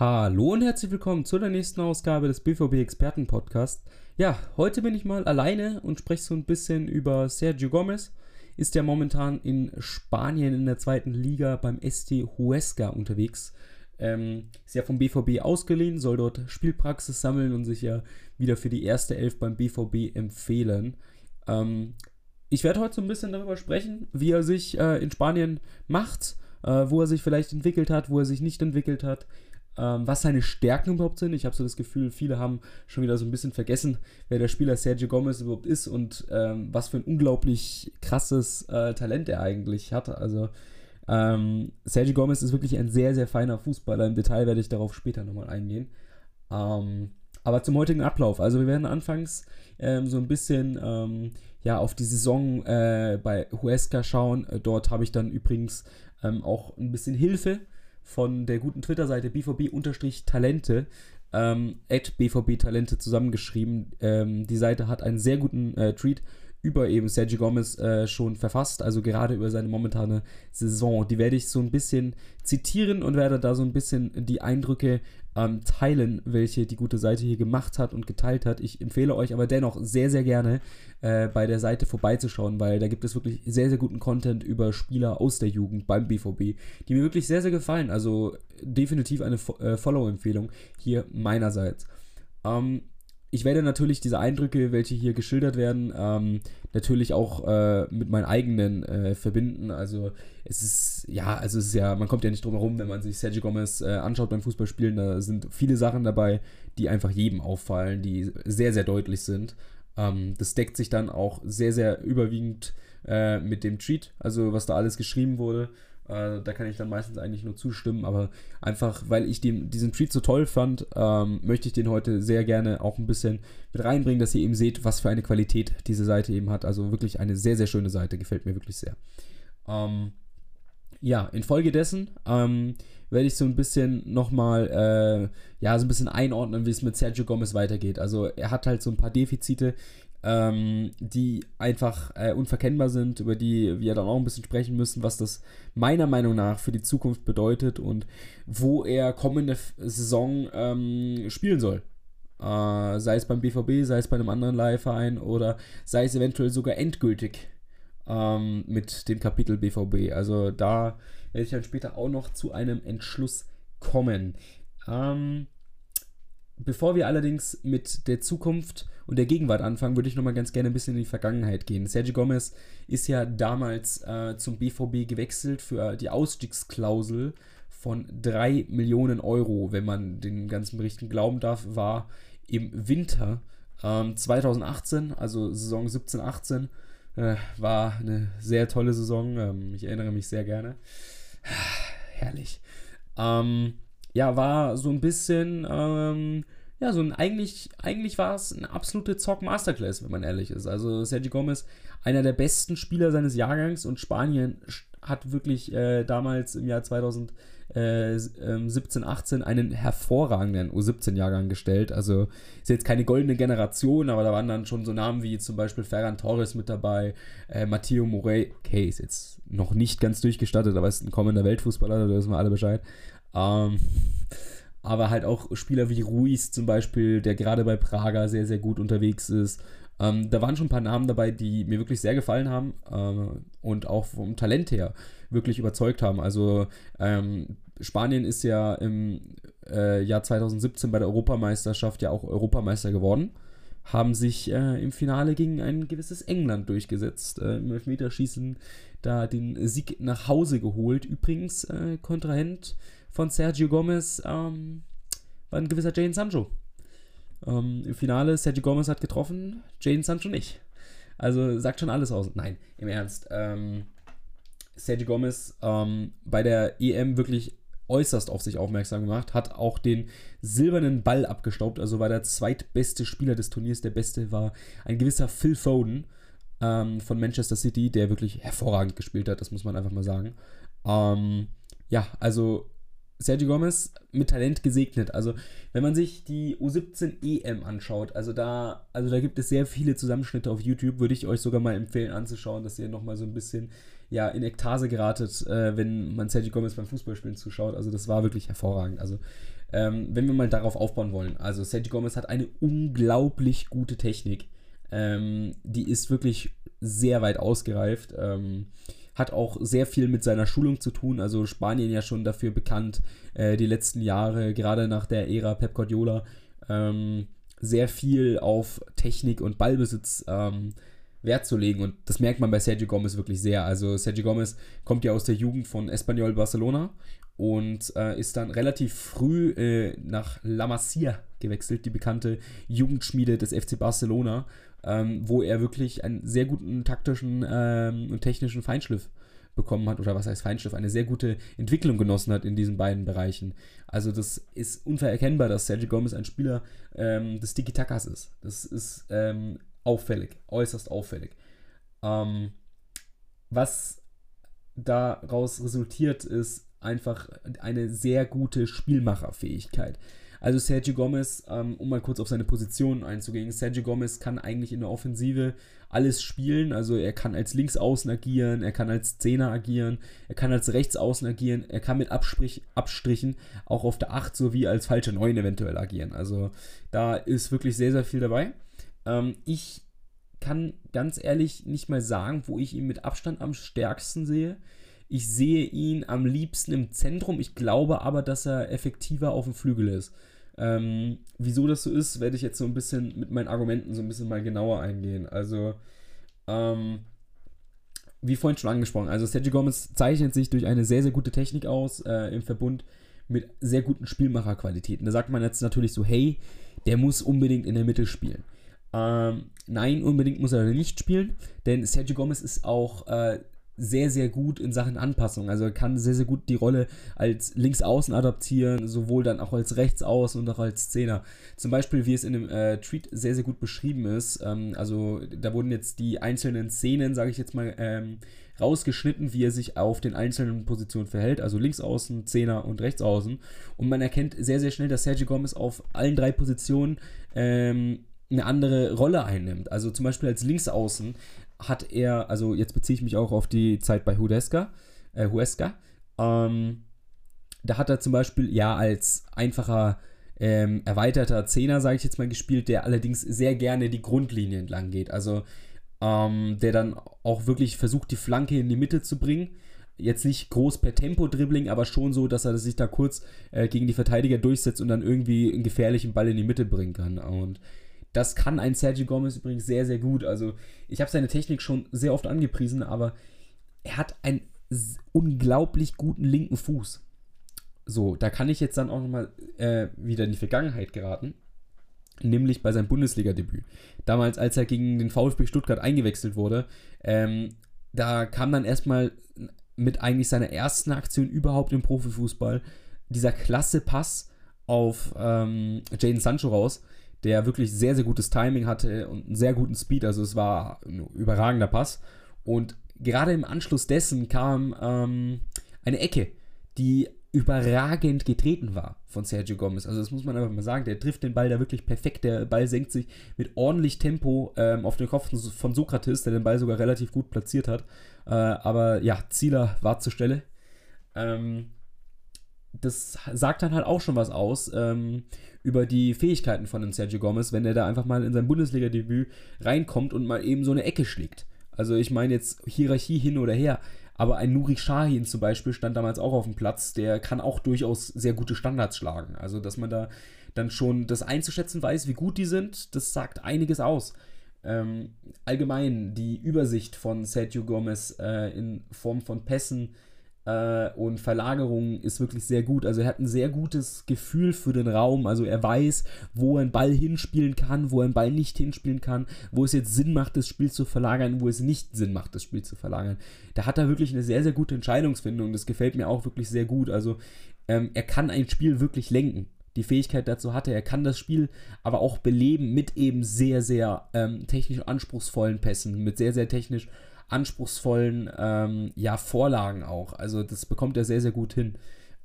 Hallo und herzlich willkommen zu der nächsten Ausgabe des BVB Experten Podcast. Ja, heute bin ich mal alleine und spreche so ein bisschen über Sergio Gomez. Ist ja momentan in Spanien in der zweiten Liga beim ST Huesca unterwegs. Ähm, ist ja vom BVB ausgeliehen, soll dort Spielpraxis sammeln und sich ja wieder für die erste Elf beim BVB empfehlen. Ähm, ich werde heute so ein bisschen darüber sprechen, wie er sich äh, in Spanien macht, äh, wo er sich vielleicht entwickelt hat, wo er sich nicht entwickelt hat ähm, was seine Stärken überhaupt sind. Ich habe so das Gefühl, viele haben schon wieder so ein bisschen vergessen, wer der Spieler Sergio Gomez überhaupt ist und ähm, was für ein unglaublich krasses äh, Talent er eigentlich hat. Also ähm, Sergio Gomez ist wirklich ein sehr, sehr feiner Fußballer. Im Detail werde ich darauf später nochmal eingehen. Ähm, aber zum heutigen Ablauf. Also wir werden anfangs ähm, so ein bisschen ähm, ja, auf die Saison äh, bei Huesca schauen. Dort habe ich dann übrigens auch ein bisschen Hilfe von der guten Twitter-Seite bvb-talente, ähm, bvb-talente zusammengeschrieben. Ähm, die Seite hat einen sehr guten äh, Tweet über eben Sergio Gomez äh, schon verfasst, also gerade über seine momentane Saison. Die werde ich so ein bisschen zitieren und werde da so ein bisschen die Eindrücke ähm, teilen, welche die gute Seite hier gemacht hat und geteilt hat. Ich empfehle euch aber dennoch sehr, sehr gerne äh, bei der Seite vorbeizuschauen, weil da gibt es wirklich sehr, sehr guten Content über Spieler aus der Jugend beim BVB, die mir wirklich sehr, sehr gefallen. Also definitiv eine äh, Follow-Empfehlung hier meinerseits. Ähm, ich werde natürlich diese Eindrücke, welche hier geschildert werden, ähm, natürlich auch äh, mit meinen eigenen äh, verbinden. Also es ist, ja, also es ist ja, man kommt ja nicht drum herum, wenn man sich Sergio Gomez äh, anschaut beim Fußballspielen, da sind viele Sachen dabei, die einfach jedem auffallen, die sehr, sehr deutlich sind. Ähm, das deckt sich dann auch sehr, sehr überwiegend äh, mit dem Tweet, also was da alles geschrieben wurde. Äh, da kann ich dann meistens eigentlich nur zustimmen, aber einfach, weil ich den, diesen Tweet so toll fand, ähm, möchte ich den heute sehr gerne auch ein bisschen mit reinbringen, dass ihr eben seht, was für eine Qualität diese Seite eben hat. Also wirklich eine sehr, sehr schöne Seite, gefällt mir wirklich sehr. Ähm, ja, infolgedessen ähm, werde ich so ein bisschen nochmal, äh, ja, so ein bisschen einordnen, wie es mit Sergio Gomez weitergeht. Also er hat halt so ein paar Defizite ähm, die einfach äh, unverkennbar sind, über die wir dann auch ein bisschen sprechen müssen, was das meiner Meinung nach für die Zukunft bedeutet und wo er kommende Saison ähm, spielen soll. Äh, sei es beim BVB, sei es bei einem anderen Leihverein oder sei es eventuell sogar endgültig ähm, mit dem Kapitel BVB. Also da werde ich dann später auch noch zu einem Entschluss kommen. Ähm, bevor wir allerdings mit der Zukunft und der Gegenwart anfangen, würde ich nochmal ganz gerne ein bisschen in die Vergangenheit gehen. Sergio Gomez ist ja damals äh, zum BVB gewechselt für die Ausstiegsklausel von 3 Millionen Euro, wenn man den ganzen Berichten glauben darf, war im Winter ähm, 2018, also Saison 17-18, äh, war eine sehr tolle Saison. Ähm, ich erinnere mich sehr gerne. Herrlich. Ähm, ja, war so ein bisschen ähm, ja, so ein eigentlich, eigentlich war es eine absolute Zock-Masterclass, wenn man ehrlich ist. Also Sergio Gomez, einer der besten Spieler seines Jahrgangs und Spanien hat wirklich äh, damals im Jahr 2017, 18 ähm, einen hervorragenden U17-Jahrgang gestellt. Also ist jetzt keine goldene Generation, aber da waren dann schon so Namen wie zum Beispiel Ferran Torres mit dabei, äh, Matteo Morey, okay, ist jetzt noch nicht ganz durchgestattet, aber ist ein kommender Weltfußballer, da wissen wir alle Bescheid. Ähm, aber halt auch Spieler wie Ruiz zum Beispiel, der gerade bei Praga sehr, sehr gut unterwegs ist. Ähm, da waren schon ein paar Namen dabei, die mir wirklich sehr gefallen haben äh, und auch vom Talent her wirklich überzeugt haben. Also ähm, Spanien ist ja im äh, Jahr 2017 bei der Europameisterschaft ja auch Europameister geworden, haben sich äh, im Finale gegen ein gewisses England durchgesetzt, äh, im Elfmeterschießen da den Sieg nach Hause geholt. Übrigens äh, Kontrahent von Sergio Gomez ähm, war ein gewisser Jane Sancho. Ähm, Im Finale, Sergio Gomez hat getroffen, Jane Sancho nicht. Also sagt schon alles aus. Nein, im Ernst. Ähm, Sergio Gomez ähm, bei der EM wirklich äußerst auf sich aufmerksam gemacht, hat auch den silbernen Ball abgestaubt, also war der zweitbeste Spieler des Turniers. Der beste war ein gewisser Phil Foden ähm, von Manchester City, der wirklich hervorragend gespielt hat, das muss man einfach mal sagen. Ähm, ja, also Sergio Gomez mit Talent gesegnet. Also, wenn man sich die U17 EM anschaut, also da, also da gibt es sehr viele Zusammenschnitte auf YouTube, würde ich euch sogar mal empfehlen anzuschauen, dass ihr nochmal so ein bisschen ja, in Ekstase geratet, äh, wenn man Sergio Gomez beim Fußballspielen zuschaut. Also, das war wirklich hervorragend. Also, Ähm, wenn wir mal darauf aufbauen wollen, also Sergio Gomez hat eine unglaublich gute Technik. Ähm, die ist wirklich sehr weit ausgereift. Ähm, hat auch sehr viel mit seiner Schulung zu tun. Also Spanien ja schon dafür bekannt, äh, die letzten Jahre, gerade nach der Ära Pep Guardiola, ähm, sehr viel auf Technik und Ballbesitz ähm, Wert zu legen. Und das merkt man bei Sergio Gomez wirklich sehr. Also Sergio Gomez kommt ja aus der Jugend von Espanyol Barcelona und äh, ist dann relativ früh äh, nach La Masia gewechselt, die bekannte Jugendschmiede des FC Barcelona, ähm, wo er wirklich einen sehr guten taktischen ähm, und technischen Feinschliff bekommen hat, oder was heißt Feinschliff, eine sehr gute Entwicklung genossen hat in diesen beiden Bereichen. Also das ist unverkennbar, dass Sergio Gomez ein Spieler ähm, des Tiki-Takas ist. Das ist ähm, auffällig, äußerst auffällig. Ähm, was daraus resultiert, ist einfach eine sehr gute Spielmacherfähigkeit. Also Sergio Gomez, ähm, um mal kurz auf seine Position einzugehen, Sergio Gomez kann eigentlich in der Offensive alles spielen. Also er kann als Linksaußen agieren, er kann als Zehner agieren, er kann als Rechtsaußen agieren, er kann mit Absprich, Abstrichen auch auf der 8 sowie als falsche 9 eventuell agieren. Also da ist wirklich sehr, sehr viel dabei. Ähm, ich kann ganz ehrlich nicht mal sagen, wo ich ihn mit Abstand am stärksten sehe. Ich sehe ihn am liebsten im Zentrum. Ich glaube aber, dass er effektiver auf dem Flügel ist. Ähm, wieso das so ist, werde ich jetzt so ein bisschen mit meinen Argumenten so ein bisschen mal genauer eingehen. Also, ähm, wie vorhin schon angesprochen, also Sergio Gomez zeichnet sich durch eine sehr, sehr gute Technik aus äh, im Verbund mit sehr guten Spielmacherqualitäten. Da sagt man jetzt natürlich so, hey, der muss unbedingt in der Mitte spielen. Ähm, nein, unbedingt muss er nicht spielen, denn Sergio Gomez ist auch äh, sehr, sehr gut in Sachen Anpassung. Also er kann sehr, sehr gut die Rolle als Linksaußen adaptieren, sowohl dann auch als Rechtsaußen und auch als Zehner. Zum Beispiel, wie es in dem äh, Tweet sehr, sehr gut beschrieben ist. Ähm, also da wurden jetzt die einzelnen Szenen, sage ich jetzt mal, ähm, rausgeschnitten, wie er sich auf den einzelnen Positionen verhält, also Linksaußen, Zehner und Rechtsaußen. Und man erkennt sehr, sehr schnell, dass Sergio Gomez auf allen drei Positionen ähm, eine andere Rolle einnimmt. Also zum Beispiel als Linksaußen hat er, also jetzt beziehe ich mich auch auf die Zeit bei Huesca, äh, Huesca, ähm, da hat er zum Beispiel ja als einfacher ähm, erweiterter Zehner, sage ich jetzt mal, gespielt, der allerdings sehr gerne die Grundlinie entlang geht. Also ähm, der dann auch wirklich versucht, die Flanke in die Mitte zu bringen. Jetzt nicht groß per Tempo-Dribbling, aber schon so, dass er sich da kurz äh, gegen die Verteidiger durchsetzt und dann irgendwie einen gefährlichen Ball in die Mitte bringen kann. Und das kann ein Sergio Gomez übrigens sehr, sehr gut. Also ich habe seine Technik schon sehr oft angepriesen, aber er hat einen unglaublich guten linken Fuß. So, da kann ich jetzt dann auch nochmal äh, wieder in die Vergangenheit geraten. Nämlich bei seinem Bundesliga-Debüt. Damals, als er gegen den VfB Stuttgart eingewechselt wurde, ähm, da kam dann erstmal mit eigentlich seiner ersten Aktion überhaupt im Profifußball dieser klasse Pass auf ähm, Jaden Sancho raus, der wirklich sehr, sehr gutes Timing hatte und einen sehr guten Speed. Also es war ein überragender Pass. Und gerade im Anschluss dessen kam ähm, eine Ecke, die überragend getreten war von Sergio Gomez. Also das muss man einfach mal sagen. Der trifft den Ball da wirklich perfekt. Der Ball senkt sich mit ordentlich Tempo ähm, auf den Kopf von Sokrates, der den Ball sogar relativ gut platziert hat. Äh, aber ja, Zieler war zur Stelle. Ähm, das sagt dann halt auch schon was aus ähm, über die Fähigkeiten von dem Sergio Gomez, wenn er da einfach mal in sein Bundesliga-Debüt reinkommt und mal eben so eine Ecke schlägt. Also ich meine jetzt Hierarchie hin oder her, aber ein Nuri Shahin zum Beispiel stand damals auch auf dem Platz, der kann auch durchaus sehr gute Standards schlagen. Also dass man da dann schon das einzuschätzen weiß, wie gut die sind, das sagt einiges aus. Ähm, allgemein die Übersicht von Sergio Gomez äh, in Form von Pässen, äh, und Verlagerung ist wirklich sehr gut. Also er hat ein sehr gutes Gefühl für den Raum. Also er weiß, wo er einen Ball hinspielen kann, wo er einen Ball nicht hinspielen kann, wo es jetzt Sinn macht, das Spiel zu verlagern, wo es nicht Sinn macht, das Spiel zu verlagern. Da hat er wirklich eine sehr, sehr gute Entscheidungsfindung. Das gefällt mir auch wirklich sehr gut. Also ähm, er kann ein Spiel wirklich lenken die Fähigkeit dazu hatte. Er kann das Spiel aber auch beleben mit eben sehr, sehr ähm, technisch anspruchsvollen Pässen, mit sehr, sehr technisch anspruchsvollen ähm, ja, Vorlagen auch. Also das bekommt er sehr, sehr gut hin.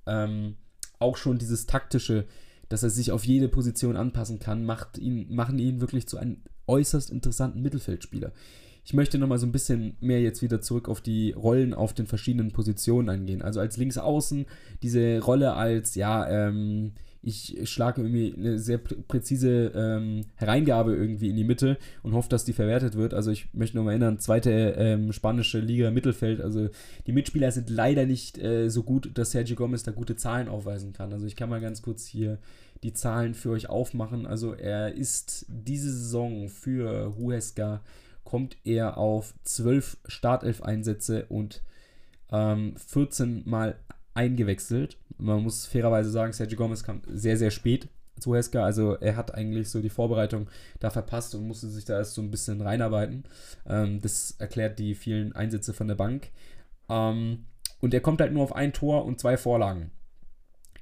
Ähm, auch schon dieses taktische, dass er sich auf jede Position anpassen kann, macht ihn, machen ihn wirklich zu einem äußerst interessanten Mittelfeldspieler. Ich möchte nochmal so ein bisschen mehr jetzt wieder zurück auf die Rollen auf den verschiedenen Positionen eingehen. Also als Linksaußen, diese Rolle als, ja, ähm, ich schlage irgendwie eine sehr präzise ähm, Hereingabe irgendwie in die Mitte und hoffe, dass die verwertet wird. Also ich möchte noch mal erinnern, zweite ähm, spanische Liga Mittelfeld. Also die Mitspieler sind leider nicht äh, so gut, dass Sergio Gomez da gute Zahlen aufweisen kann. Also ich kann mal ganz kurz hier die Zahlen für euch aufmachen. Also er ist diese Saison für Huesca kommt er auf 12 Startelf-Einsätze und ähm, 14 Mal eingewechselt. Man muss fairerweise sagen, Sergio Gomez kam sehr, sehr spät zu Heska. Also er hat eigentlich so die Vorbereitung da verpasst und musste sich da erst so ein bisschen reinarbeiten. Ähm, das erklärt die vielen Einsätze von der Bank. Ähm, und er kommt halt nur auf ein Tor und zwei Vorlagen.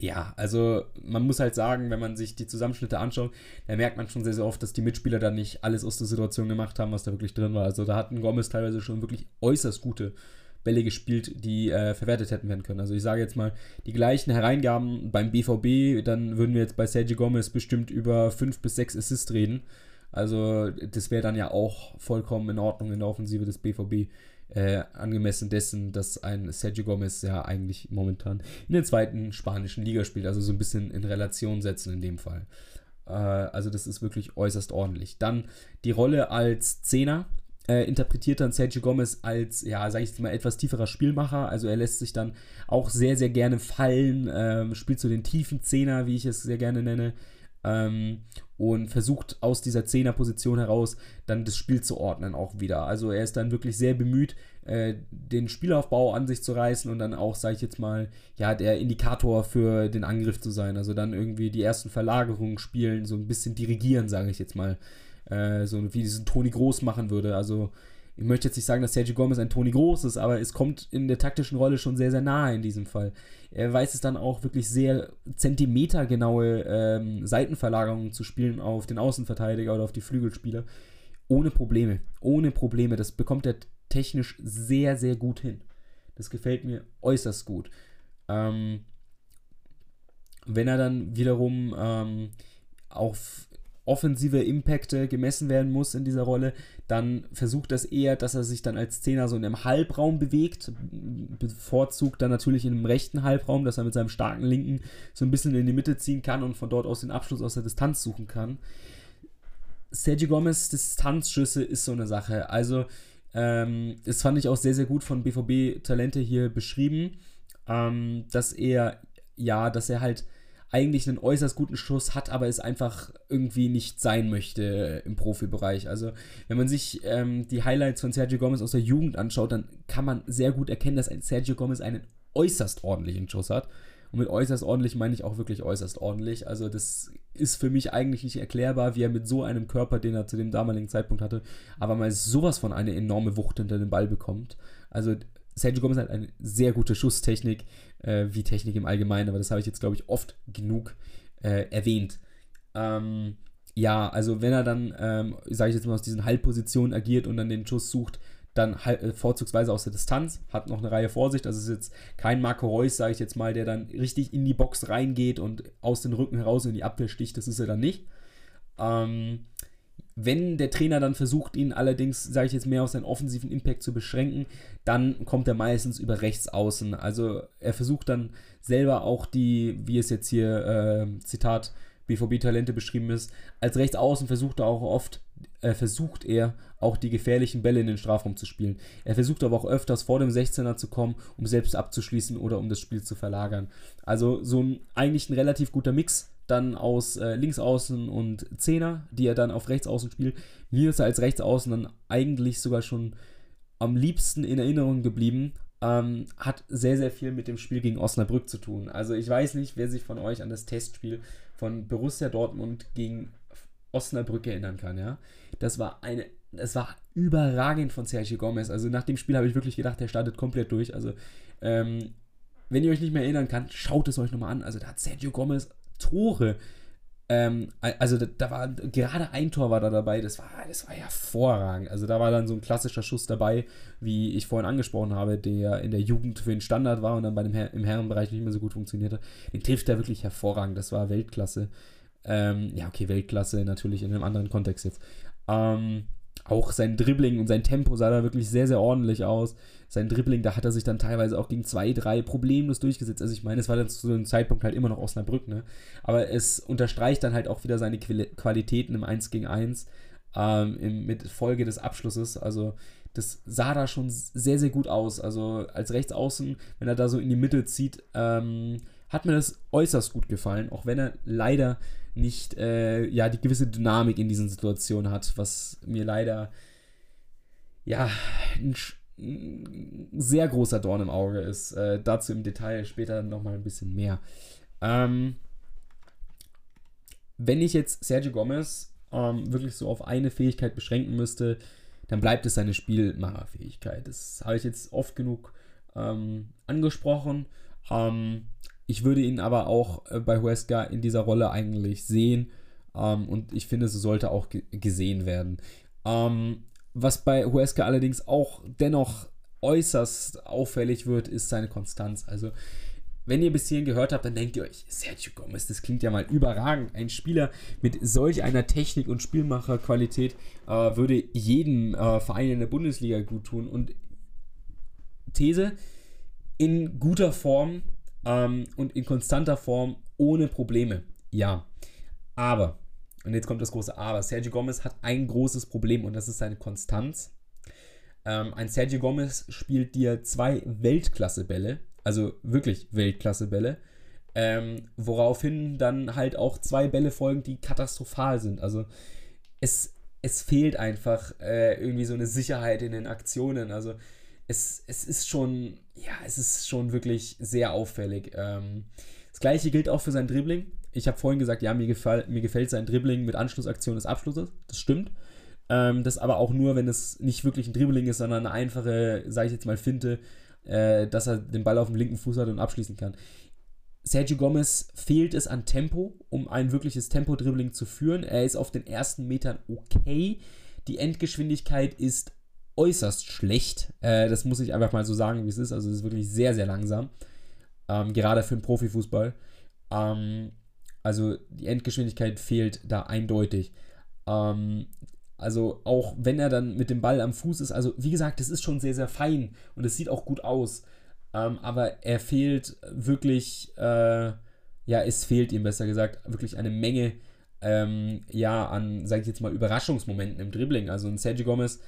Ja, also man muss halt sagen, wenn man sich die Zusammenschnitte anschaut, da merkt man schon sehr, sehr oft, dass die Mitspieler da nicht alles aus der Situation gemacht haben, was da wirklich drin war. Also da hatten Gomez teilweise schon wirklich äußerst gute Bälle gespielt, die äh, verwertet hätten werden können. Also ich sage jetzt mal, die gleichen Hereingaben beim BVB, dann würden wir jetzt bei Sergio Gomez bestimmt über 5 bis 6 Assists reden. Also das wäre dann ja auch vollkommen in Ordnung in der Offensive des BVB. Äh, angemessen dessen, dass ein Sergio Gomez ja eigentlich momentan in der zweiten spanischen Liga spielt, also so ein bisschen in Relation setzen in dem Fall. Äh, also das ist wirklich äußerst ordentlich. Dann die Rolle als Zehner, äh, interpretiert dann Sergio Gomez als, ja, sag ich mal, etwas tieferer Spielmacher. Also er lässt sich dann auch sehr, sehr gerne fallen, ähm, spielt so den tiefen Zehner, wie ich es sehr gerne nenne. Ähm, und versucht aus dieser Zehnerposition heraus dann das Spiel zu ordnen auch wieder. Also er ist dann wirklich sehr bemüht, äh, den Spielaufbau an sich zu reißen und dann auch, sage ich jetzt mal, ja, der Indikator für den Angriff zu sein. Also dann irgendwie die ersten Verlagerungen spielen, so ein bisschen dirigieren, sage ich jetzt mal äh, so wie diesen Toni Groß machen würde. Also ich möchte jetzt nicht sagen, dass Sergio Gomez ein Toni Groß ist, aber es kommt in der taktischen Rolle schon sehr, sehr nahe in diesem Fall. Er weiß es dann auch wirklich sehr zentimetergenaue ähm, Seitenverlagerungen zu spielen auf den Außenverteidiger oder auf die Flügelspieler. Ohne Probleme. Ohne Probleme. Das bekommt er technisch sehr, sehr gut hin. Das gefällt mir äußerst gut. Ähm, wenn er dann wiederum ähm, auf offensive Impacte gemessen werden muss in dieser Rolle, dann versucht das eher, dass er sich dann als Zehner so in einem Halbraum bewegt, bevorzugt dann natürlich in einem rechten Halbraum, dass er mit seinem starken Linken so ein bisschen in die Mitte ziehen kann und von dort aus den Abschluss aus der Distanz suchen kann. Sergio Gomez Distanzschüsse ist so eine Sache. Also, ähm, das fand ich auch sehr, sehr gut von BVB Talente hier beschrieben, ähm, dass er, ja, dass er halt eigentlich einen äußerst guten Schuss hat, aber es einfach irgendwie nicht sein möchte im Profibereich. Also wenn man sich ähm, die Highlights von Sergio Gomez aus der Jugend anschaut, dann kann man sehr gut erkennen, dass ein Sergio Gomez einen äußerst ordentlichen Schuss hat. Und mit äußerst ordentlich meine ich auch wirklich äußerst ordentlich. Also das ist für mich eigentlich nicht erklärbar, wie er mit so einem Körper, den er zu dem damaligen Zeitpunkt hatte, aber mal sowas von eine enorme Wucht hinter den Ball bekommt. Also Sergio Gomez hat eine sehr gute Schusstechnik, äh, wie Technik im Allgemeinen, aber das habe ich jetzt, glaube ich, oft genug äh, erwähnt. Ähm, ja, also wenn er dann, ähm, sage ich jetzt mal, aus diesen Halbpositionen agiert und dann den Schuss sucht, dann äh, vorzugsweise aus der Distanz, hat noch eine Reihe Vorsicht, also ist jetzt kein Marco Reus, sage ich jetzt mal, der dann richtig in die Box reingeht und aus den Rücken heraus in die Abwehr sticht, das ist er dann nicht. Ähm, wenn der Trainer dann versucht, ihn allerdings, sage ich jetzt, mehr auf seinen offensiven Impact zu beschränken, dann kommt er meistens über rechts außen. Also er versucht dann selber auch die, wie es jetzt hier, äh, Zitat, BVB-Talente beschrieben ist, als Rechtsaußen versucht er auch oft, äh, versucht er auch die gefährlichen Bälle in den Strafraum zu spielen. Er versucht aber auch öfters vor dem 16er zu kommen, um selbst abzuschließen oder um das Spiel zu verlagern. Also so ein eigentlich ein relativ guter Mix dann aus äh, Linksaußen und Zehner, die er dann auf Rechtsaußen spielt. Mir ist er als Rechtsaußen dann eigentlich sogar schon am liebsten in Erinnerung geblieben. Ähm, hat sehr, sehr viel mit dem Spiel gegen Osnabrück zu tun. Also ich weiß nicht, wer sich von euch an das Testspiel von Borussia Dortmund gegen Osnabrück erinnern kann, ja. Das war eine, das war überragend von Sergio Gomez. Also nach dem Spiel habe ich wirklich gedacht, der startet komplett durch. Also ähm, wenn ihr euch nicht mehr erinnern könnt, schaut es euch nochmal an. Also da hat Sergio Gomez Tore. Ähm, also da, da, war gerade ein Tor war da dabei, das war, das war hervorragend. Also da war dann so ein klassischer Schuss dabei, wie ich vorhin angesprochen habe, der in der Jugend für den Standard war und dann bei dem Her im Herrenbereich nicht mehr so gut funktionierte. Den trifft er wirklich hervorragend, das war Weltklasse. Ähm, ja, okay, Weltklasse natürlich in einem anderen Kontext jetzt. Ähm, auch sein Dribbling und sein Tempo sah da wirklich sehr, sehr ordentlich aus. Sein Dribbling, da hat er sich dann teilweise auch gegen zwei, drei problemlos durchgesetzt. Also ich meine, es war dann zu einem Zeitpunkt halt immer noch Osnabrück, ne? Aber es unterstreicht dann halt auch wieder seine Qualitäten im 1 gegen 1 ähm, im, mit Folge des Abschlusses. Also das sah da schon sehr, sehr gut aus. Also als Rechtsaußen, wenn er da so in die Mitte zieht, ähm, hat mir das äußerst gut gefallen, auch wenn er leider nicht äh, ja, die gewisse Dynamik in diesen Situationen hat, was mir leider ja ein, ein sehr großer Dorn im Auge ist. Äh, dazu im Detail später nochmal ein bisschen mehr. Ähm, wenn ich jetzt Sergio Gomez ähm, wirklich so auf eine Fähigkeit beschränken müsste, dann bleibt es seine Spielmacherfähigkeit. Das habe ich jetzt oft genug ähm, angesprochen. Ähm, ich würde ihn aber auch äh, bei Huesca in dieser Rolle eigentlich sehen. Ähm, und ich finde, so sollte auch gesehen werden. Ähm, was bei Huesca allerdings auch dennoch äußerst auffällig wird, ist seine Konstanz. Also wenn ihr bis hierhin gehört habt, dann denkt ihr euch, Sergio Gomez, das klingt ja mal überragend. Ein Spieler mit solch einer Technik und Spielmacherqualität äh, würde jedem äh, Verein in der Bundesliga gut tun. Und These, in guter Form ähm, und in konstanter Form ohne Probleme. Ja. Aber, und jetzt kommt das große Aber, Sergio Gomez hat ein großes Problem und das ist seine Konstanz. Ähm, ein Sergio Gomez spielt dir zwei Weltklasse-Bälle also wirklich Weltklasse-Bälle. Ähm, woraufhin dann halt auch zwei Bälle folgen, die katastrophal sind. Also es, es fehlt einfach äh, irgendwie so eine Sicherheit in den Aktionen. Also es, es ist schon, ja, es ist schon wirklich sehr auffällig. Ähm, das gleiche gilt auch für sein Dribbling. Ich habe vorhin gesagt, ja, mir, gefall, mir gefällt sein Dribbling mit Anschlussaktion des Abschlusses. Das stimmt. Ähm, das aber auch nur, wenn es nicht wirklich ein Dribbling ist, sondern eine einfache, sage ich jetzt mal, Finte äh, dass er den Ball auf dem linken Fuß hat und abschließen kann. Sergio Gomez fehlt es an Tempo, um ein wirkliches Tempo-Dribbling zu führen. Er ist auf den ersten Metern okay. Die Endgeschwindigkeit ist äußerst schlecht. Äh, das muss ich einfach mal so sagen, wie es ist. Also es ist wirklich sehr, sehr langsam. Ähm, gerade für den Profifußball. Ähm, also die Endgeschwindigkeit fehlt da eindeutig. Ähm, also auch wenn er dann mit dem Ball am Fuß ist, also wie gesagt, das ist schon sehr, sehr fein und es sieht auch gut aus. Ähm, aber er fehlt wirklich, äh, ja, es fehlt ihm besser gesagt, wirklich eine Menge, ähm, ja, an, sage ich jetzt mal, Überraschungsmomenten im Dribbling. Also ein Sergio Gomez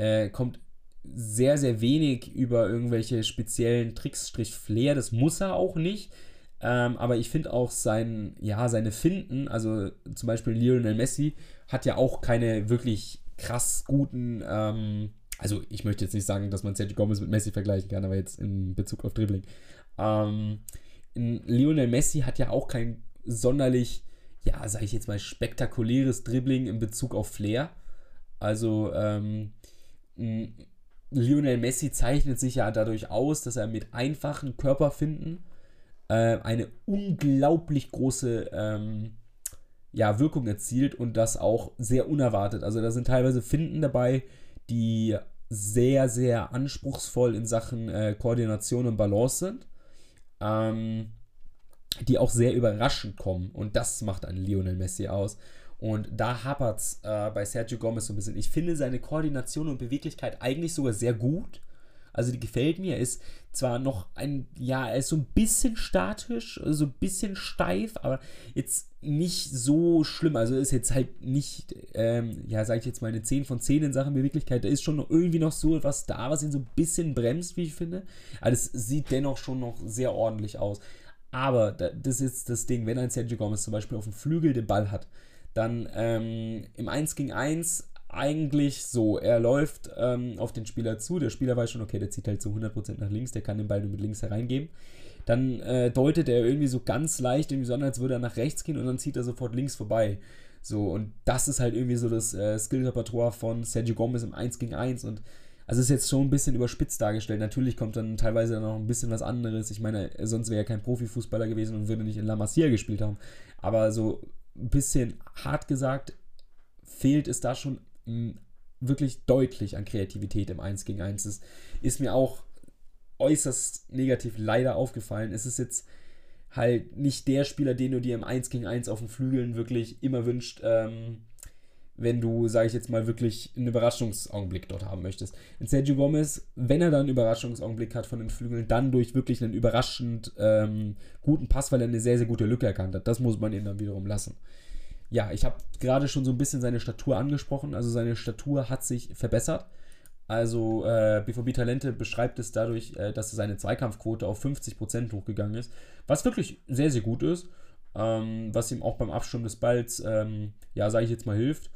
äh, kommt sehr, sehr wenig über irgendwelche speziellen Tricks, Strich Flair, das muss er auch nicht. Ähm, aber ich finde auch sein, ja, seine Finden, also zum Beispiel Lionel Messi, hat ja auch keine wirklich krass guten, ähm, also ich möchte jetzt nicht sagen, dass man Sergio Gomez mit Messi vergleichen kann, aber jetzt in Bezug auf Dribbling. Ähm, Lionel Messi hat ja auch kein sonderlich, ja, sage ich jetzt mal, spektakuläres Dribbling in Bezug auf Flair. Also, ähm, Lionel Messi zeichnet sich ja dadurch aus, dass er mit einfachen Körperfinden äh, eine unglaublich große ähm, ja, Wirkung erzielt und das auch sehr unerwartet. Also da sind teilweise Finden dabei, die sehr, sehr anspruchsvoll in Sachen äh, Koordination und Balance sind, ähm, die auch sehr überraschend kommen. Und das macht einen Lionel Messi aus. Und da hapert es äh, bei Sergio Gomez so ein bisschen. Ich finde seine Koordination und Beweglichkeit eigentlich sogar sehr gut. Also die gefällt mir. Er ist zwar noch ein, ja, er ist so ein bisschen statisch, so ein bisschen steif, aber jetzt nicht so schlimm. Also ist jetzt halt nicht, ähm, ja, sage ich jetzt mal eine 10 von 10 in Sachen Beweglichkeit. Da ist schon irgendwie noch so etwas da, was ihn so ein bisschen bremst, wie ich finde. Aber es sieht dennoch schon noch sehr ordentlich aus. Aber das ist das Ding, wenn ein Sergio Gomez zum Beispiel auf dem Flügel den Ball hat, dann ähm, im 1 gegen 1 eigentlich so. Er läuft ähm, auf den Spieler zu. Der Spieler weiß schon, okay, der zieht halt zu 100% nach links. Der kann den Ball nur mit links hereingeben. Dann äh, deutet er irgendwie so ganz leicht, irgendwie so an, als würde er nach rechts gehen und dann zieht er sofort links vorbei. So, und das ist halt irgendwie so das äh, Skill-Repertoire von Sergio Gomez im 1 gegen 1 und also ist jetzt schon ein bisschen überspitzt dargestellt. Natürlich kommt dann teilweise noch ein bisschen was anderes. Ich meine, sonst wäre er kein Profifußballer gewesen und würde nicht in La Masia gespielt haben. Aber so bisschen hart gesagt, fehlt es da schon wirklich deutlich an Kreativität im 1 gegen 1. Das ist mir auch äußerst negativ leider aufgefallen. Es ist jetzt halt nicht der Spieler, den du dir im 1 gegen 1 auf den Flügeln wirklich immer wünscht, ähm, wenn du, sage ich jetzt mal, wirklich einen Überraschungsaugenblick dort haben möchtest. In Sergio Gomez, wenn er dann einen Überraschungsaugenblick hat von den Flügeln, dann durch wirklich einen überraschend ähm, guten Pass, weil er eine sehr, sehr gute Lücke erkannt hat. Das muss man ihm dann wiederum lassen. Ja, ich habe gerade schon so ein bisschen seine Statur angesprochen. Also seine Statur hat sich verbessert. Also äh, BVB Talente beschreibt es dadurch, äh, dass seine Zweikampfquote auf 50% hochgegangen ist, was wirklich sehr, sehr gut ist ähm, was ihm auch beim Absturm des Balls, ähm, ja, sage ich jetzt mal, hilft.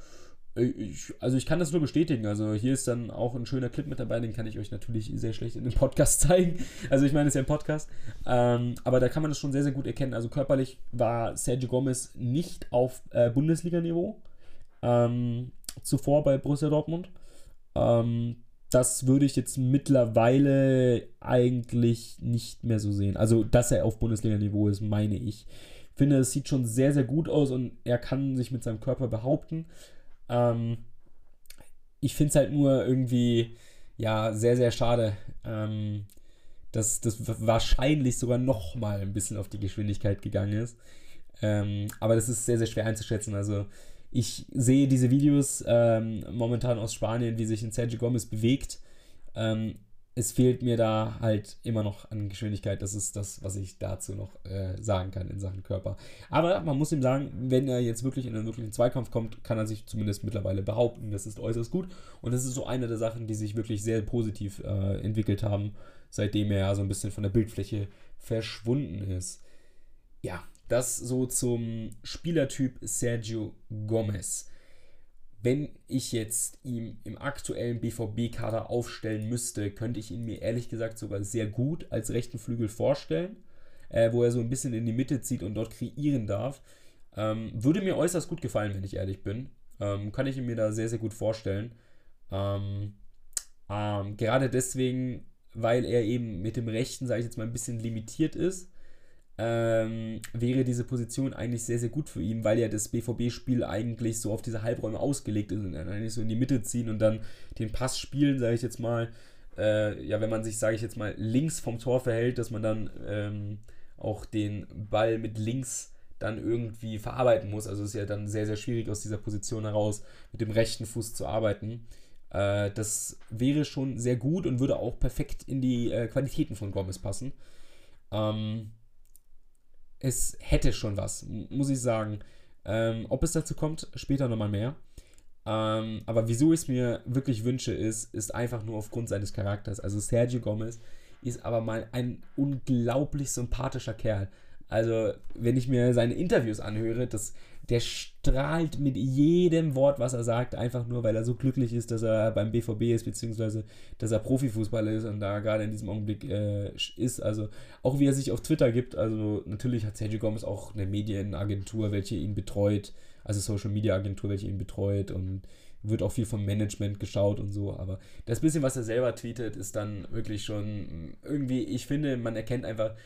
Ich, also ich kann das nur bestätigen. Also hier ist dann auch ein schöner Clip mit dabei, den kann ich euch natürlich sehr schlecht in dem Podcast zeigen. Also ich meine, es ist ja ein Podcast. Ähm, aber da kann man das schon sehr, sehr gut erkennen. Also körperlich war Sergio Gomez nicht auf äh, Bundesliga-Niveau ähm, zuvor bei Borussia Dortmund. Ähm, das würde ich jetzt mittlerweile eigentlich nicht mehr so sehen. Also, dass er auf Bundesliga-Niveau ist, meine ich finde, es sieht schon sehr, sehr gut aus und er kann sich mit seinem Körper behaupten. Ähm, ich finde es halt nur irgendwie, ja, sehr, sehr schade, ähm, dass das wahrscheinlich sogar noch mal ein bisschen auf die Geschwindigkeit gegangen ist. Ähm, aber das ist sehr, sehr schwer einzuschätzen. Also ich sehe diese Videos ähm, momentan aus Spanien, wie sich ein Sergio Gomez bewegt. Ähm, es fehlt mir da halt immer noch an Geschwindigkeit. Das ist das, was ich dazu noch äh, sagen kann in Sachen Körper. Aber man muss ihm sagen, wenn er jetzt wirklich in einen wirklichen Zweikampf kommt, kann er sich zumindest mittlerweile behaupten. Das ist äußerst gut. Und das ist so eine der Sachen, die sich wirklich sehr positiv äh, entwickelt haben, seitdem er ja so ein bisschen von der Bildfläche verschwunden ist. Ja, das so zum Spielertyp Sergio Gomez wenn ich jetzt ihn im aktuellen BVB-Kader aufstellen müsste, könnte ich ihn mir ehrlich gesagt sogar sehr gut als rechten Flügel vorstellen, äh, wo er so ein bisschen in die Mitte zieht und dort kreieren darf. Ähm, würde mir äußerst gut gefallen, wenn ich ehrlich bin. Ähm, kann ich ihn mir da sehr, sehr gut vorstellen. Ähm, ähm gerade deswegen, weil er eben mit dem Rechten, sage ich jetzt mal, ein bisschen limitiert ist ähm, wäre diese Position eigentlich sehr, sehr gut für ihn, weil ja das BVB-Spiel eigentlich so auf diese Halbräume ausgelegt ist und eigentlich so in die Mitte ziehen und dann den Pass spielen, sage ich jetzt mal. Äh, ja, wenn man sich, sage ich jetzt mal, links vom Tor verhält, dass man dann ähm, auch den Ball mit links dann irgendwie verarbeiten muss. Also ist ja dann sehr, sehr schwierig aus dieser Position heraus mit dem rechten Fuß zu arbeiten. Äh, das wäre schon sehr gut und würde auch perfekt in die äh, Qualitäten von Gomez passen. Ähm, es hätte schon was, muss ich sagen. Ähm, ob es dazu kommt, später nochmal mehr. Ähm, aber wieso ich es mir wirklich wünsche, ist, ist einfach nur aufgrund seines Charakters. Also Sergio Gomez ist aber mal ein unglaublich sympathischer Kerl. Also, wenn ich mir seine Interviews anhöre, das, der strahlt mit jedem Wort, was er sagt, einfach nur, weil er so glücklich ist, dass er beim BVB ist, beziehungsweise dass er Profifußballer ist und da gerade in diesem Augenblick äh, ist. Also, auch wie er sich auf Twitter gibt. Also, natürlich hat Sergio Gomez auch eine Medienagentur, welche ihn betreut, also Social Media Agentur, welche ihn betreut und wird auch viel vom Management geschaut und so, aber das bisschen, was er selber tweetet, ist dann wirklich schon irgendwie, ich finde, man erkennt einfach,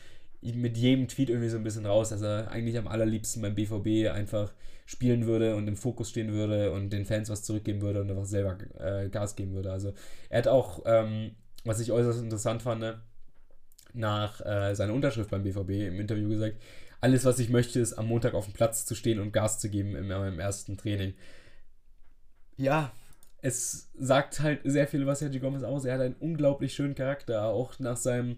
mit jedem Tweet irgendwie so ein bisschen raus, dass er eigentlich am allerliebsten beim BVB einfach spielen würde und im Fokus stehen würde und den Fans was zurückgeben würde und einfach selber äh, Gas geben würde. Also er hat auch, ähm, was ich äußerst interessant fand, ne, nach äh, seiner Unterschrift beim BVB im Interview gesagt, alles, was ich möchte, ist am Montag auf dem Platz zu stehen und Gas zu geben im, im ersten Training. Ja, es sagt halt sehr viel über Sergio Gomez aus. Er hat einen unglaublich schönen Charakter, auch nach seinem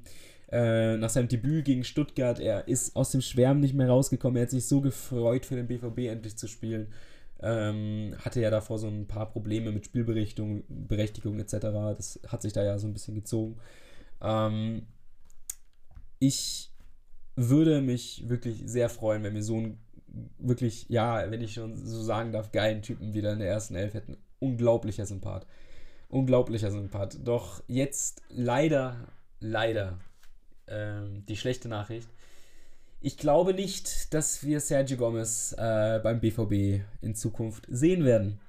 äh, nach seinem Debüt gegen Stuttgart. Er ist aus dem Schwärmen nicht mehr rausgekommen. Er hat sich so gefreut, für den BVB endlich zu spielen. Ähm, hatte ja davor so ein paar Probleme mit Spielberechtigung Berechtigung etc. Das hat sich da ja so ein bisschen gezogen. Ähm, ich würde mich wirklich sehr freuen, wenn wir so einen wirklich, ja, wenn ich schon so sagen darf, geilen Typen wieder in der ersten Elf hätten. Unglaublicher Sympath. Unglaublicher Sympath. Doch jetzt leider, leider ähm, die schlechte Nachricht. Ich glaube nicht, dass wir Sergio Gomez äh, beim BVB in Zukunft sehen werden.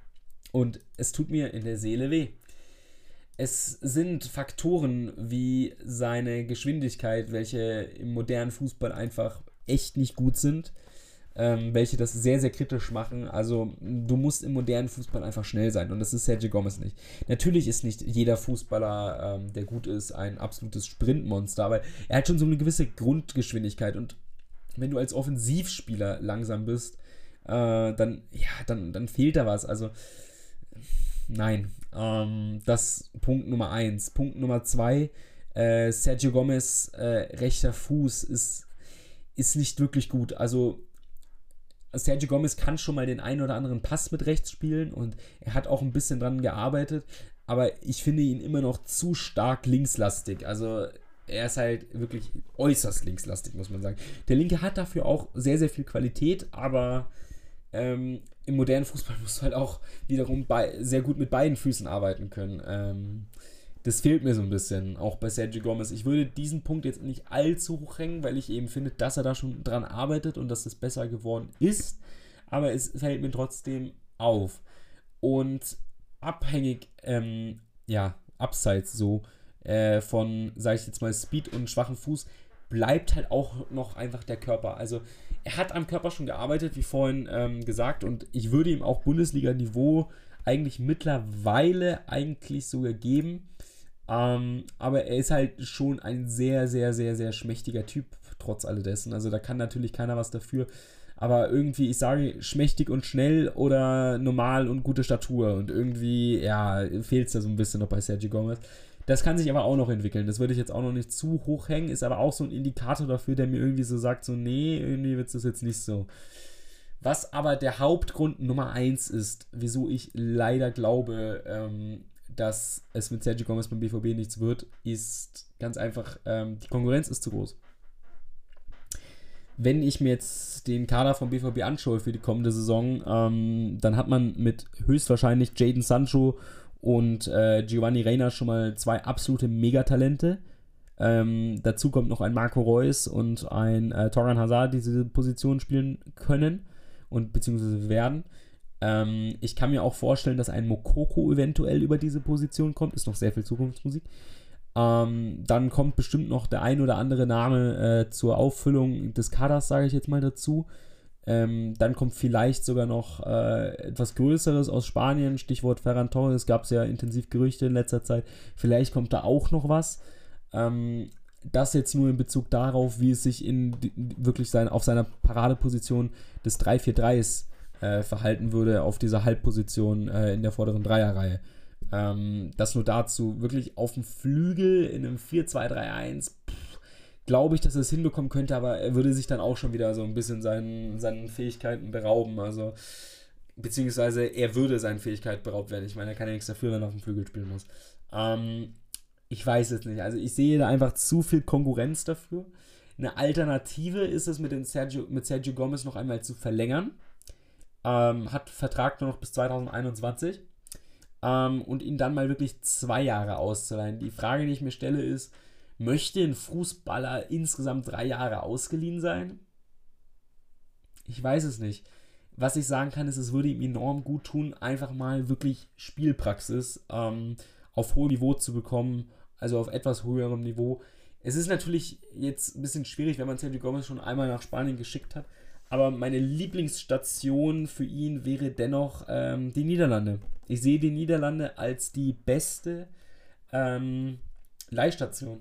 Und es tut mir in der Seele weh. Es sind Faktoren wie seine Geschwindigkeit, welche im modernen Fußball einfach echt nicht gut sind ähm, welche das sehr, sehr kritisch machen. Also du musst im modernen Fußball einfach schnell sein und das ist Sergio Gomez nicht. Natürlich ist nicht jeder Fußballer, ähm, der gut ist, ein absolutes Sprintmonster, aber er hat schon so eine gewisse Grundgeschwindigkeit und wenn du als Offensivspieler langsam bist, äh, dann, ja, dann, dann fehlt da was. Also, nein. Ähm, das Punkt Nummer eins. Punkt Nummer zwei, äh, Sergio Gomez, äh, rechter Fuß, ist, ist nicht wirklich gut. Also, Sergio Gomez kann schon mal den einen oder anderen Pass mit rechts spielen und er hat auch ein bisschen dran gearbeitet, aber ich finde ihn immer noch zu stark linkslastig. Also er ist halt wirklich äußerst linkslastig, muss man sagen. Der Linke hat dafür auch sehr, sehr viel Qualität, aber ähm, im modernen Fußball musst du halt auch wiederum bei, sehr gut mit beiden Füßen arbeiten können. Ähm, das fehlt mir so ein bisschen, auch bei Sergio Gomez. Ich würde diesen Punkt jetzt nicht allzu hoch hängen, weil ich eben finde, dass er da schon dran arbeitet und dass es besser geworden ist. Aber es fällt mir trotzdem auf. Und abhängig, ähm, ja, abseits so äh, von, sage ich jetzt mal, Speed und schwachen Fuß, bleibt halt auch noch einfach der Körper. Also er hat am Körper schon gearbeitet, wie vorhin ähm, gesagt, und ich würde ihm auch Bundesliga-Niveau eigentlich mittlerweile eigentlich sogar geben. Ähm, aber er ist halt schon ein sehr, sehr, sehr, sehr schmächtiger Typ, trotz alledessen. Also da kann natürlich keiner was dafür. Aber irgendwie, ich sage, schmächtig und schnell oder normal und gute Statur. Und irgendwie, ja, fehlt es da so ein bisschen noch bei Sergio Gomez. Das kann sich aber auch noch entwickeln. Das würde ich jetzt auch noch nicht zu hoch hängen. Ist aber auch so ein Indikator dafür, der mir irgendwie so sagt, so, nee, irgendwie wird es jetzt nicht so. Was aber der Hauptgrund Nummer eins ist, wieso ich leider glaube, ähm, dass es mit Sergio Gomez beim BVB nichts wird, ist ganz einfach, ähm, die Konkurrenz ist zu groß. Wenn ich mir jetzt den Kader vom BVB anschaue für die kommende Saison, ähm, dann hat man mit höchstwahrscheinlich Jaden Sancho und äh, Giovanni Reina schon mal zwei absolute Megatalente. Ähm, dazu kommt noch ein Marco Reus und ein äh, Torgan Hazard, die diese Position spielen können und beziehungsweise werden. Ähm, ich kann mir auch vorstellen, dass ein Mokoko eventuell über diese Position kommt. Ist noch sehr viel Zukunftsmusik. Ähm, dann kommt bestimmt noch der ein oder andere Name äh, zur Auffüllung des Kaders, sage ich jetzt mal dazu. Ähm, dann kommt vielleicht sogar noch äh, etwas Größeres aus Spanien, Stichwort Ferran Torres, gab es ja intensiv Gerüchte in letzter Zeit. Vielleicht kommt da auch noch was. Ähm, das jetzt nur in Bezug darauf, wie es sich in wirklich sein, auf seiner Paradeposition des 3-4-3s äh, verhalten würde auf dieser Halbposition äh, in der vorderen Dreierreihe. Ähm, das nur dazu. Wirklich auf dem Flügel in einem 4-2-3-1, glaube ich, dass er es hinbekommen könnte, aber er würde sich dann auch schon wieder so ein bisschen seinen, seinen Fähigkeiten berauben. Also, beziehungsweise er würde seinen Fähigkeiten beraubt werden. Ich meine, er kann ja nichts dafür, wenn er auf dem Flügel spielen muss. Ähm, ich weiß es nicht. Also, ich sehe da einfach zu viel Konkurrenz dafür. Eine Alternative ist es, mit, den Sergio, mit Sergio Gomez noch einmal zu verlängern. Ähm, hat Vertrag nur noch bis 2021. Ähm, und ihn dann mal wirklich zwei Jahre auszuleihen. Die Frage, die ich mir stelle, ist, möchte ein Fußballer insgesamt drei Jahre ausgeliehen sein? Ich weiß es nicht. Was ich sagen kann, ist, es würde ihm enorm gut tun, einfach mal wirklich Spielpraxis ähm, auf hohem Niveau zu bekommen, also auf etwas höherem Niveau. Es ist natürlich jetzt ein bisschen schwierig, wenn man Sergio Gomez schon einmal nach Spanien geschickt hat, aber meine Lieblingsstation für ihn wäre dennoch ähm, die Niederlande. Ich sehe die Niederlande als die beste ähm, Leihstation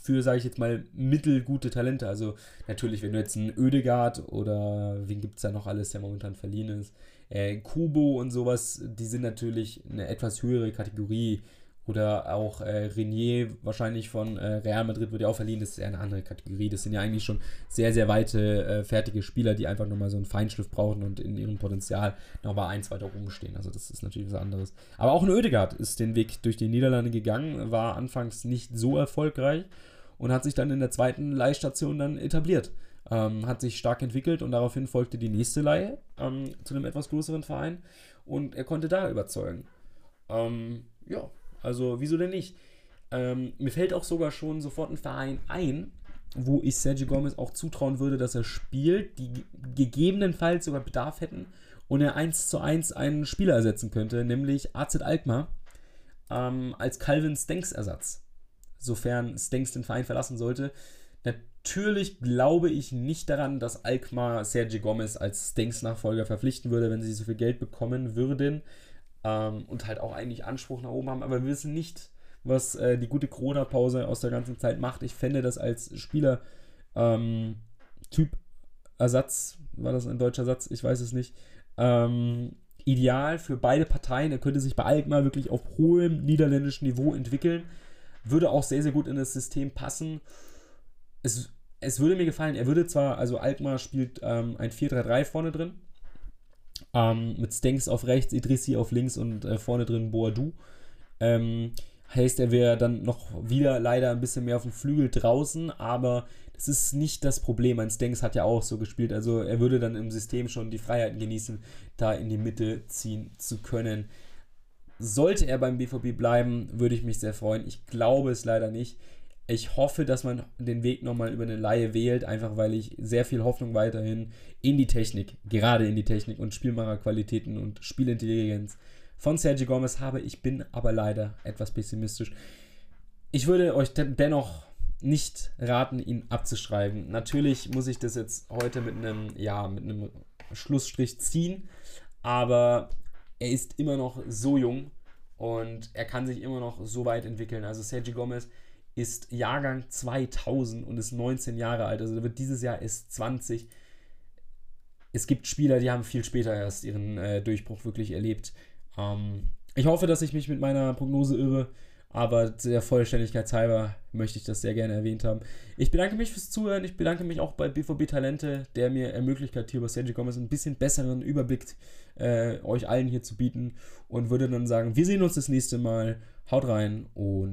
für, sage ich jetzt mal, mittelgute Talente. Also natürlich, wenn du jetzt einen Ödegard oder wen gibt es da noch alles, der momentan verliehen ist, äh, Kubo und sowas, die sind natürlich eine etwas höhere Kategorie oder auch äh, Renier wahrscheinlich von äh, Real Madrid wird ja auch verliehen, das ist eher eine andere Kategorie. Das sind ja eigentlich schon sehr, sehr weite, äh, fertige Spieler, die einfach nochmal so einen Feinschliff brauchen und in ihrem Potenzial nochmal eins weiter oben stehen. Also das ist natürlich was anderes. Aber auch ein Oedegaard ist den Weg durch die Niederlande gegangen, war anfangs nicht so erfolgreich und hat sich dann in der zweiten Leihstation dann etabliert. Ähm, hat sich stark entwickelt und daraufhin folgte die nächste Leihe ähm, zu einem etwas größeren Verein und er konnte da überzeugen. Ähm, ja, also, wieso denn nicht? Ähm, mir fällt auch sogar schon sofort ein Verein ein, wo ich Sergio Gomez auch zutrauen würde, dass er spielt, die gegebenenfalls sogar Bedarf hätten und er 1 zu 1 einen Spieler ersetzen könnte, nämlich AZ Alkmaar ähm, als Calvin Stenks Ersatz, sofern Stenks den Verein verlassen sollte. Natürlich glaube ich nicht daran, dass Alkmaar Sergio Gomez als Stenks Nachfolger verpflichten würde, wenn sie so viel Geld bekommen würden ähm, und halt auch eigentlich Anspruch nach oben haben, aber wir wissen nicht, was äh, die gute Corona-Pause aus der ganzen Zeit macht. Ich fände das als Spieler ähm, Typ Ersatz, war das ein deutscher Satz? Ich weiß es nicht. Ähm, ideal für beide Parteien. Er könnte sich bei Alkmaar wirklich auf hohem niederländischen Niveau entwickeln. Würde auch sehr, sehr gut in das System passen. Es, es würde mir gefallen, er würde zwar, also Alkmaar spielt ähm, ein 4-3-3 vorne drin. Ähm, mit Stenks auf rechts, Idrissi auf links und äh, vorne drin Boadu. Ähm, heißt, er wäre dann noch wieder leider ein bisschen mehr auf dem Flügel draußen, aber das ist nicht das Problem. Ein Stengs hat ja auch so gespielt, also er würde dann im System schon die Freiheiten genießen, da in die Mitte ziehen zu können. Sollte er beim BVB bleiben, würde ich mich sehr freuen. Ich glaube es leider nicht. Ich hoffe, dass man den Weg nochmal über eine Laie wählt, einfach weil ich sehr viel Hoffnung weiterhin in die Technik, gerade in die Technik und Spielmacherqualitäten und Spielintelligenz von Sergio Gomez habe. Ich bin aber leider etwas pessimistisch. Ich würde euch dennoch nicht raten, ihn abzuschreiben. Natürlich muss ich das jetzt heute mit einem, ja, mit einem Schlussstrich ziehen, aber er ist immer noch so jung und er kann sich immer noch so weit entwickeln. Also Sergio Gomez ist Jahrgang 2000 und ist 19 Jahre alt. Also wird dieses Jahr ist 20. Es gibt Spieler, die haben viel später erst ihren äh, Durchbruch wirklich erlebt. Ähm, ich hoffe, dass ich mich mit meiner Prognose irre. Aber der Vollständigkeit halber möchte ich das sehr gerne erwähnt haben. Ich bedanke mich fürs Zuhören. Ich bedanke mich auch bei BVB Talente, der mir ermöglicht hat, hier über Sergio Gomez ein bisschen besseren Überblick äh, euch allen hier zu bieten. Und würde dann sagen, wir sehen uns das nächste Mal. Haut rein und